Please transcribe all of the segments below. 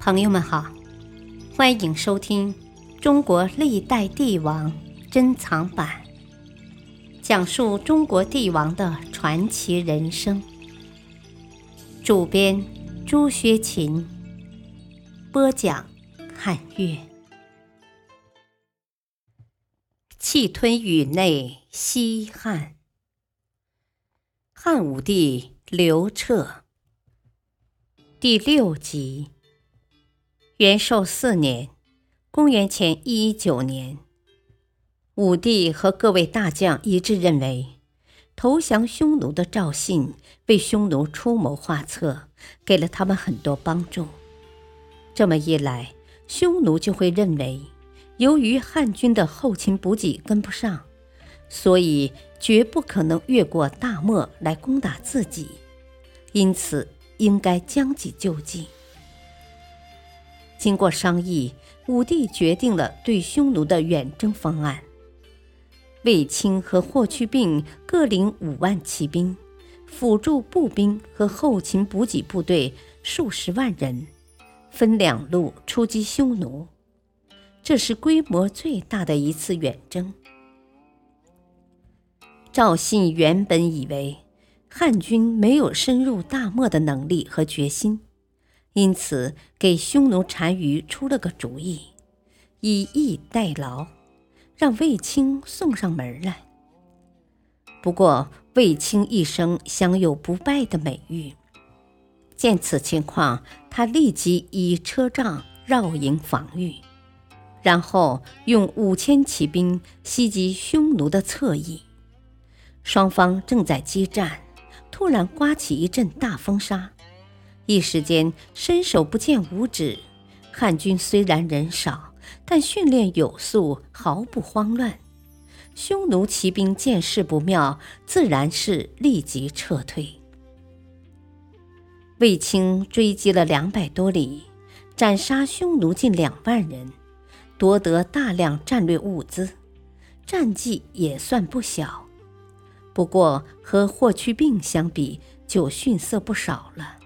朋友们好，欢迎收听《中国历代帝王珍藏版》，讲述中国帝王的传奇人生。主编朱学勤，播讲汉乐。气吞宇内，西汉。汉武帝刘彻，第六集。元寿四年（公元前一一九年），武帝和各位大将一致认为，投降匈奴的赵信为匈奴出谋划策，给了他们很多帮助。这么一来，匈奴就会认为，由于汉军的后勤补给跟不上，所以绝不可能越过大漠来攻打自己，因此应该将计就计。经过商议，武帝决定了对匈奴的远征方案。卫青和霍去病各领五万骑兵，辅助步兵和后勤补给部队数十万人，分两路出击匈奴。这是规模最大的一次远征。赵信原本以为汉军没有深入大漠的能力和决心。因此，给匈奴单于出了个主意，以逸待劳，让卫青送上门来。不过，卫青一生享有不败的美誉。见此情况，他立即以车仗绕营防御，然后用五千骑兵袭击匈奴的侧翼。双方正在激战，突然刮起一阵大风沙。一时间伸手不见五指，汉军虽然人少，但训练有素，毫不慌乱。匈奴骑兵见势不妙，自然是立即撤退。卫青追击了两百多里，斩杀匈奴近两万人，夺得大量战略物资，战绩也算不小。不过和霍去病相比，就逊色不少了。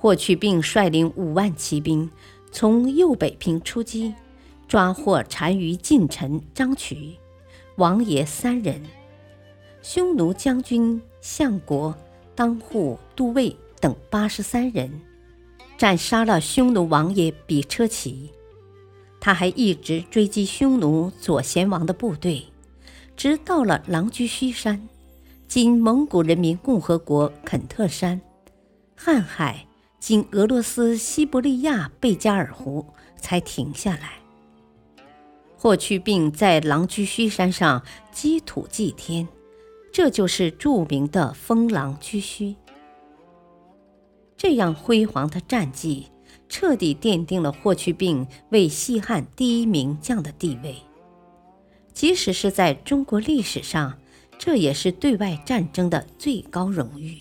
霍去病率领五万骑兵从右北平出击，抓获单于近臣张渠、王爷三人，匈奴将军相国、当户、都尉等八十三人，斩杀了匈奴王爷比车骑。他还一直追击匈奴左贤王的部队，直到了狼居胥山（今蒙古人民共和国肯特山）、瀚海。经俄罗斯西伯利亚贝加尔湖才停下来。霍去病在狼居胥山上积土祭天，这就是著名的封狼居胥。这样辉煌的战绩，彻底奠定了霍去病为西汉第一名将的地位。即使是在中国历史上，这也是对外战争的最高荣誉。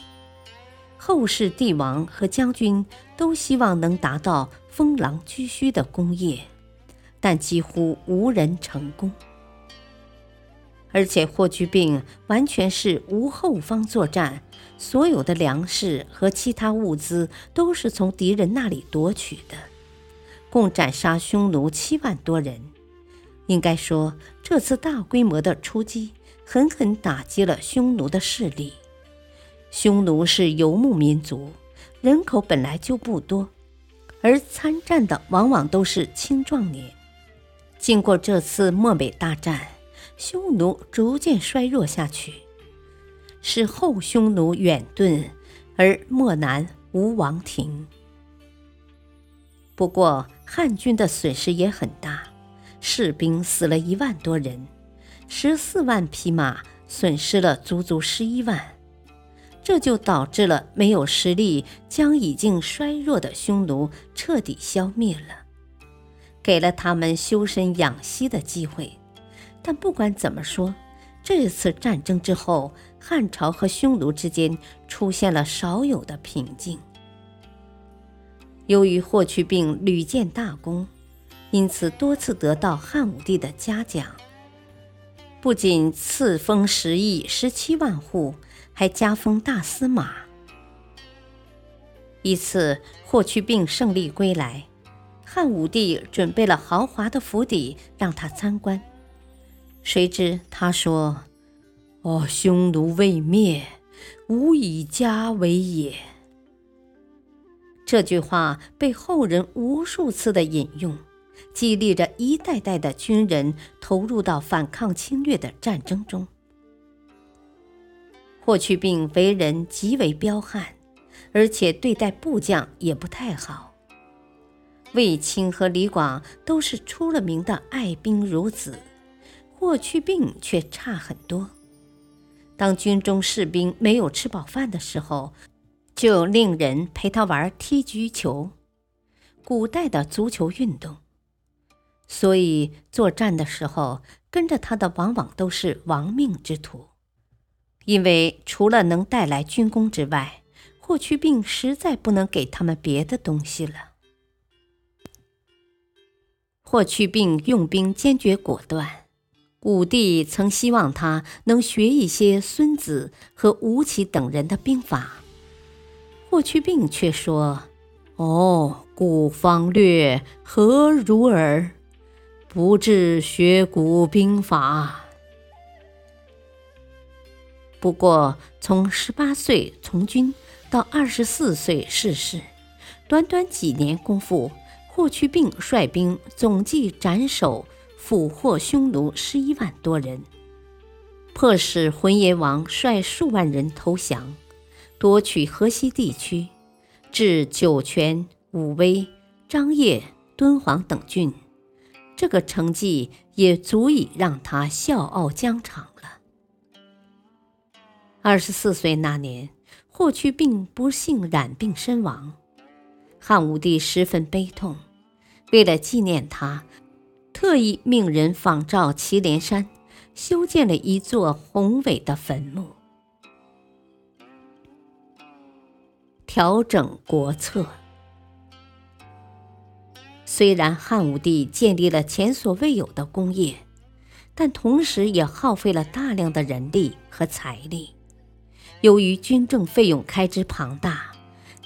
后世帝王和将军都希望能达到封狼居胥的功业，但几乎无人成功。而且霍去病完全是无后方作战，所有的粮食和其他物资都是从敌人那里夺取的，共斩杀匈奴七万多人。应该说，这次大规模的出击狠狠打击了匈奴的势力。匈奴是游牧民族，人口本来就不多，而参战的往往都是青壮年。经过这次漠北大战，匈奴逐渐衰弱下去，使后匈奴远遁，而漠南无王庭。不过汉军的损失也很大，士兵死了一万多人，十四万匹马损失了足足十一万。这就导致了没有实力将已经衰弱的匈奴彻底消灭了，给了他们修身养息的机会。但不管怎么说，这次战争之后，汉朝和匈奴之间出现了少有的平静。由于霍去病屡建大功，因此多次得到汉武帝的嘉奖，不仅赐封十亿十七万户。还加封大司马。一次，霍去病胜利归来，汉武帝准备了豪华的府邸让他参观。谁知他说：“哦，匈奴未灭，吾以家为也。”这句话被后人无数次的引用，激励着一代代的军人投入到反抗侵略的战争中。霍去病为人极为彪悍。而且对待部将也不太好。卫青和李广都是出了名的爱兵如子，霍去病却差很多。当军中士兵没有吃饱饭的时候，就令人陪他玩踢鞠球，古代的足球运动。所以作战的时候跟着他的往往都是亡命之徒，因为除了能带来军功之外，霍去病实在不能给他们别的东西了。霍去病用兵坚决果断，武帝曾希望他能学一些孙子和吴起等人的兵法，霍去病却说：“哦，古方略何如耳？不至学古兵法。”不过，从十八岁从军。到二十四岁逝世，短短几年功夫，霍去病率兵总计斩首俘获匈奴十一万多人，迫使浑邪王率数万人投降，夺取河西地区，至酒泉、武威、张掖、敦煌等郡。这个成绩也足以让他笑傲疆场。二十四岁那年。霍去病不幸染病身亡，汉武帝十分悲痛，为了纪念他，特意命人仿照祁连山修建了一座宏伟的坟墓。调整国策，虽然汉武帝建立了前所未有的功业，但同时也耗费了大量的人力和财力。由于军政费用开支庞大，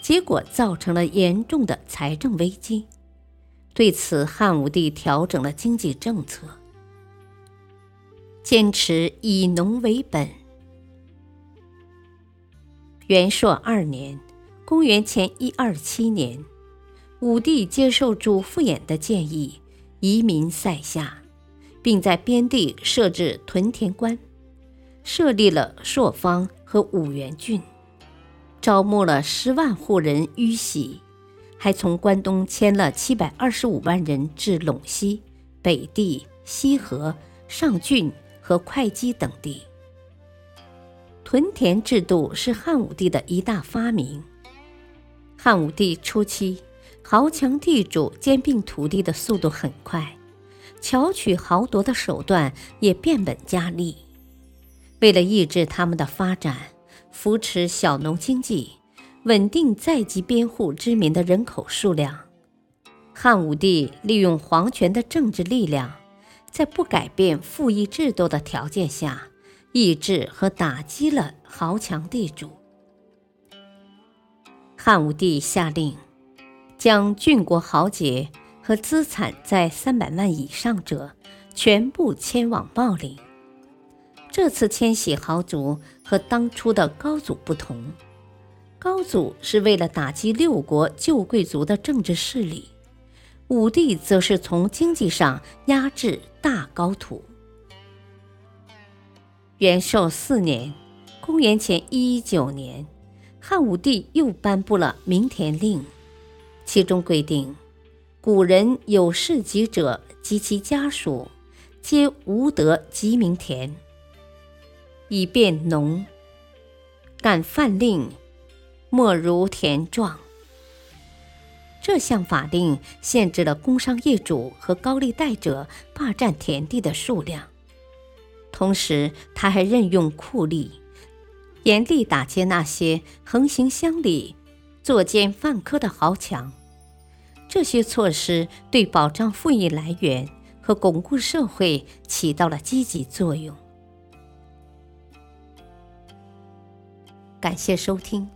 结果造成了严重的财政危机。对此，汉武帝调整了经济政策，坚持以农为本。元朔二年（公元前一二七年），武帝接受主父偃的建议，移民塞下，并在边地设置屯田官，设立了朔方。和五原郡招募了十万户人淤喜，还从关东迁了七百二十五万人至陇西、北地、西河、上郡和会稽等地。屯田制度是汉武帝的一大发明。汉武帝初期，豪强地主兼并土地的速度很快，巧取豪夺的手段也变本加厉。为了抑制他们的发展，扶持小农经济，稳定在籍边户之民的人口数量，汉武帝利用皇权的政治力量，在不改变赋役制度的条件下，抑制和打击了豪强地主。汉武帝下令，将郡国豪杰和资产在三百万以上者，全部迁往茂陵。这次迁徙豪族和当初的高祖不同，高祖是为了打击六国旧贵族的政治势力，武帝则是从经济上压制大高土。元寿四年（公元前一一九年），汉武帝又颁布了民田令，其中规定，古人有事籍者及其家属，皆无得及民田。以便农，敢犯令，莫如田壮。这项法令限制了工商业主和高利贷者霸占田地的数量，同时他还任用酷吏，严厉打击那些横行乡里、作奸犯科的豪强。这些措施对保障富裕来源和巩固社会起到了积极作用。感谢收听，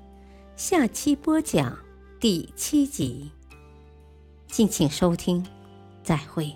下期播讲。第七集。敬请收听，再会。